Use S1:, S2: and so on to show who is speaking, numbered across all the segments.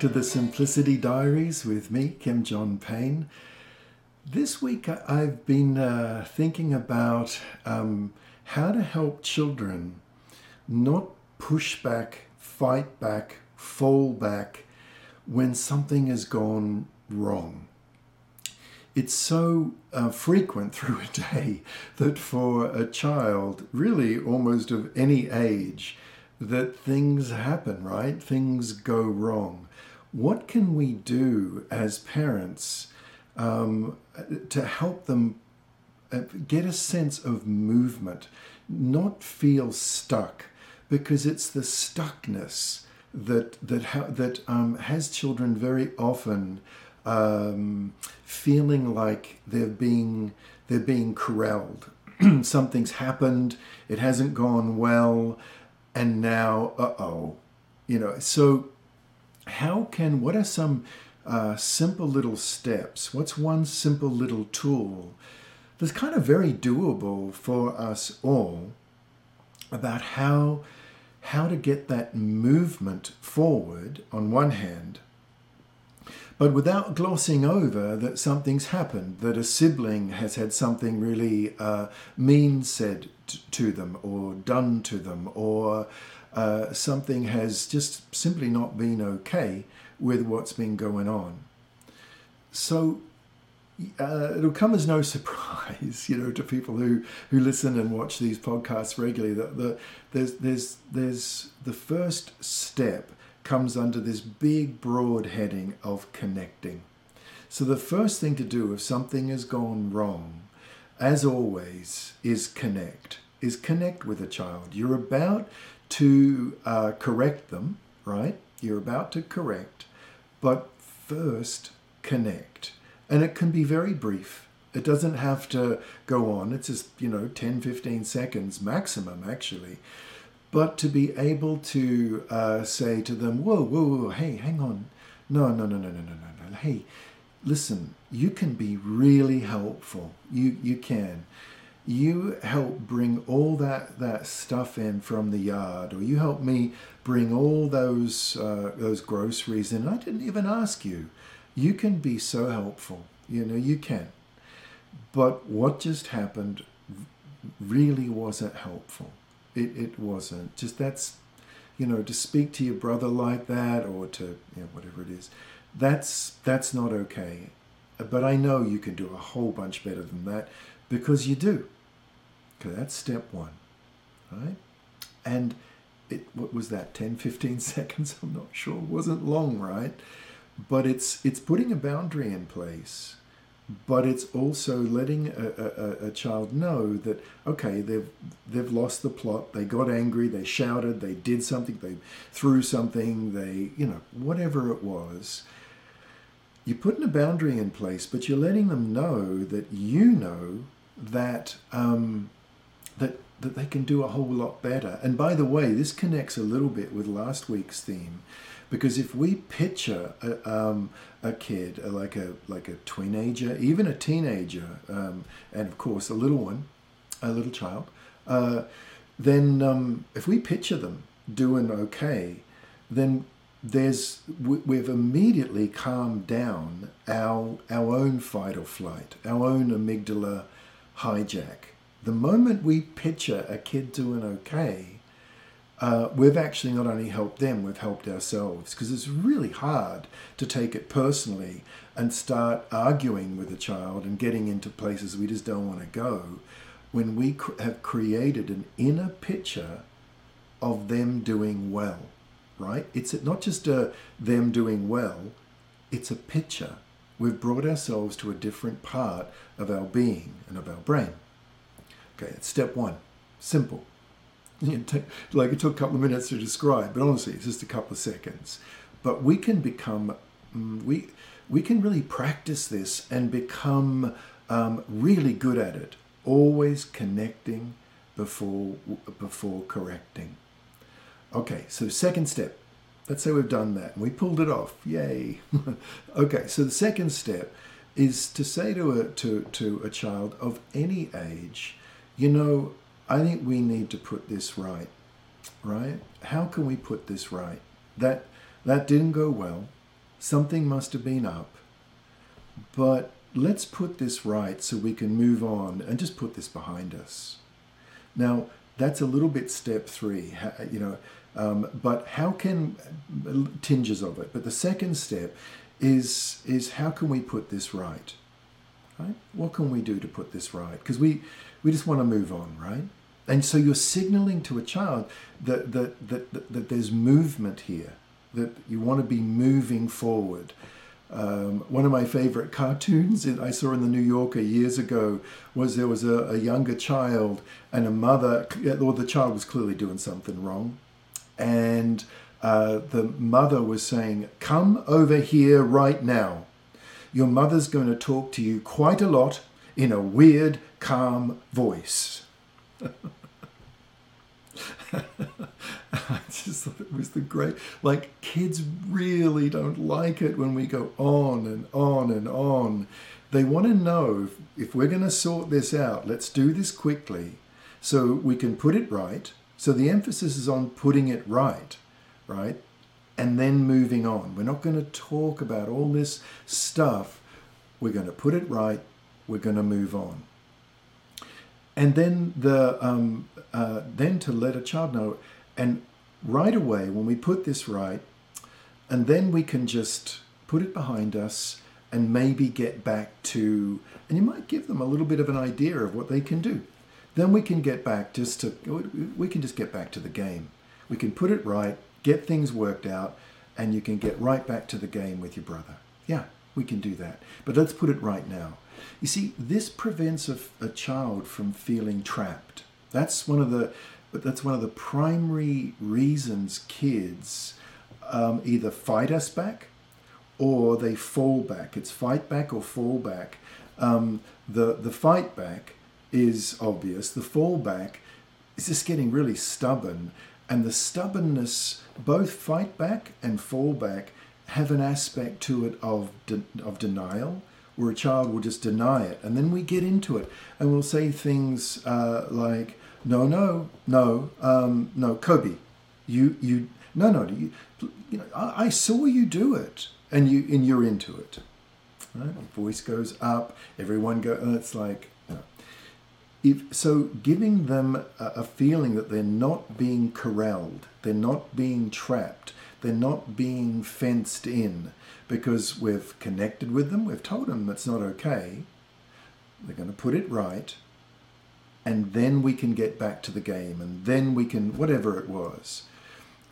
S1: to the Simplicity Diaries with me, Kim John Payne. This week I've been uh, thinking about um, how to help children not push back, fight back, fall back when something has gone wrong. It's so uh, frequent through a day that for a child, really almost of any age, that things happen, right? Things go wrong. What can we do as parents um, to help them uh, get a sense of movement, not feel stuck? Because it's the stuckness that that ha- that um, has children very often um, feeling like they're being they're being corralled. Something's happened. It hasn't gone well and now, uh oh. You know, so how can, what are some uh, simple little steps? What's one simple little tool that's kind of very doable for us all about how how to get that movement forward on one hand but without glossing over that something's happened, that a sibling has had something really uh, mean said t- to them or done to them, or uh, something has just simply not been okay with what's been going on. So uh, it'll come as no surprise, you know, to people who, who listen and watch these podcasts regularly that the, there's, there's, there's the first step comes under this big, broad heading of connecting. So, the first thing to do if something has gone wrong, as always, is connect, is connect with a child. You're about to uh, correct them, right? You're about to correct, but first connect. And it can be very brief. It doesn't have to go on. It's just, you know, 10, 15 seconds maximum, actually but to be able to uh, say to them, whoa, whoa, whoa, hey, hang on. No, no, no, no, no, no, no, no. Hey, listen, you can be really helpful. You, you can. You help bring all that, that stuff in from the yard, or you help me bring all those, uh, those groceries in. I didn't even ask you. You can be so helpful. You know, you can. But what just happened really wasn't helpful it, it wasn't. Just that's, you know, to speak to your brother like that or to, you know, whatever it is, that's, that's not okay. But I know you can do a whole bunch better than that because you do. Okay, that's step one, right? And it, what was that, 10, 15 seconds? I'm not sure. It wasn't long, right? But it's, it's putting a boundary in place but it's also letting a, a, a, child know that okay they've they've lost the plot they got angry they shouted they did something they threw something they you know whatever it was you're putting a boundary in place but you're letting them know that you know that um, that that they can do a whole lot better and by the way this connects a little bit with last week's theme because if we picture a, um, a kid like a like a teenager, even a teenager, um, and of course a little one, a little child, uh, then um, if we picture them doing okay, then there's we've immediately calmed down our our own fight or flight, our own amygdala hijack. The moment we picture a kid doing okay, uh, we've actually not only helped them, we've helped ourselves because it's really hard to take it personally and start arguing with a child and getting into places we just don't want to go when we cr- have created an inner picture of them doing well, right? It's not just a them doing well, it's a picture. We've brought ourselves to a different part of our being and of our brain. Okay, it's step one. Simple like it took a couple of minutes to describe, but honestly, it's just a couple of seconds. But we can become, mm, we, we can really practice this and become um, really good at it, always connecting before, before correcting. Okay, so second step. Let's say we've done that and we pulled it off. Yay. okay, so the second step is to say to a, to, to a child of any age, you know, I think we need to put this right, right? How can we put this right? That that didn't go well. Something must have been up. But let's put this right so we can move on and just put this behind us. Now, that's a little bit step three, you know, um, but how can tinges of it? But the second step is is how can we put this right? Right? What can we do to put this right? Because we we just want to move on, right? And so you're signaling to a child that that that, that, that there's movement here, that you want to be moving forward. Um, one of my favorite cartoons I saw in the New Yorker years ago was there was a, a younger child and a mother, or the child was clearly doing something wrong, and uh, the mother was saying, Come over here right now. Your mother's going to talk to you quite a lot in a weird, calm voice. I just thought it was the great. Like, kids really don't like it when we go on and on and on. They want to know if, if we're going to sort this out, let's do this quickly so we can put it right. So the emphasis is on putting it right, right? And then moving on. We're not going to talk about all this stuff. We're going to put it right. We're going to move on. And then the um, uh, then to let a child know, and right away when we put this right, and then we can just put it behind us and maybe get back to, and you might give them a little bit of an idea of what they can do. Then we can get back just to, we can just get back to the game. We can put it right, get things worked out, and you can get right back to the game with your brother. Yeah, we can do that. But let's put it right now. You see, this prevents a, a child from feeling trapped. That's one of the that's one of the primary reasons kids um, either fight us back or they fall back. It's fight back or fall back. Um, the the fight back is obvious. The fall back is just getting really stubborn, and the stubbornness, both fight back and fall back, have an aspect to it of de- of denial where a child will just deny it. And then we get into it and we'll say things uh, like, no, no, no, um, no, Kobe, you, you, no, no, you, you know, I, I, saw you do it and you, and you're into it. Right? Voice goes up, everyone go, and it's like, if, so giving them a, a feeling that they're not being corralled, they're not being trapped, they're not being fenced in, because we've connected with them, we've told them it's not okay. They're going to put it right, and then we can get back to the game, and then we can, whatever it was.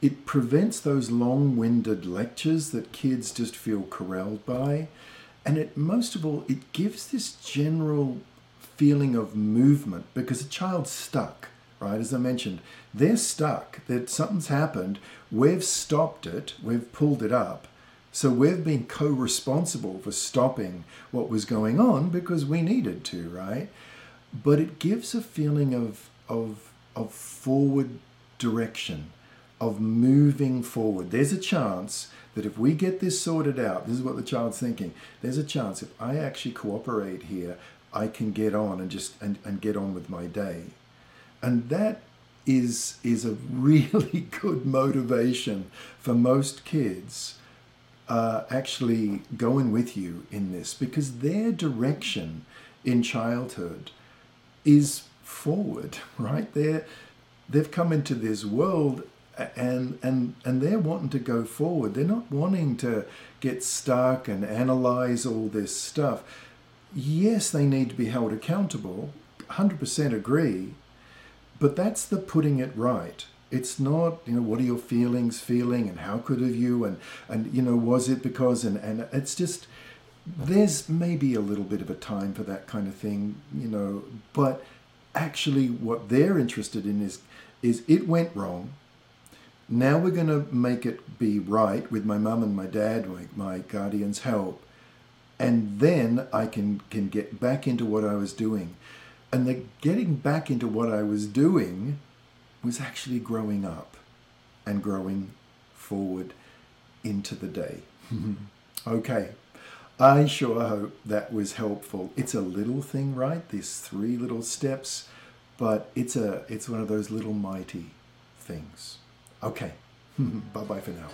S1: It prevents those long winded lectures that kids just feel corralled by. And it, most of all, it gives this general feeling of movement because a child's stuck, right? As I mentioned, they're stuck, that something's happened, we've stopped it, we've pulled it up, so we've been co responsible for stopping what was going on because we needed to, right? But it gives a feeling of, of, of forward direction, of moving forward. There's a chance that if we get this sorted out, this is what the child's thinking, there's a chance if I actually cooperate here, I can get on and just and, and get on with my day. And that is is a really good motivation for most kids uh, actually going with you in this because their direction in childhood is forward, right? They're, they've come into this world and and and they're wanting to go forward. They're not wanting to get stuck and analyze all this stuff. Yes, they need to be held accountable. 100% agree. But that's the putting it right it's not you know what are your feelings feeling and how could have you and and you know was it because and and it's just there's maybe a little bit of a time for that kind of thing you know but actually what they're interested in is is it went wrong now we're going to make it be right with my mum and my dad my, my guardian's help and then i can can get back into what i was doing and the getting back into what i was doing was actually growing up and growing forward into the day. okay, I sure hope that was helpful. It's a little thing, right? These three little steps, but it's a it's one of those little mighty things. Okay, bye bye for now.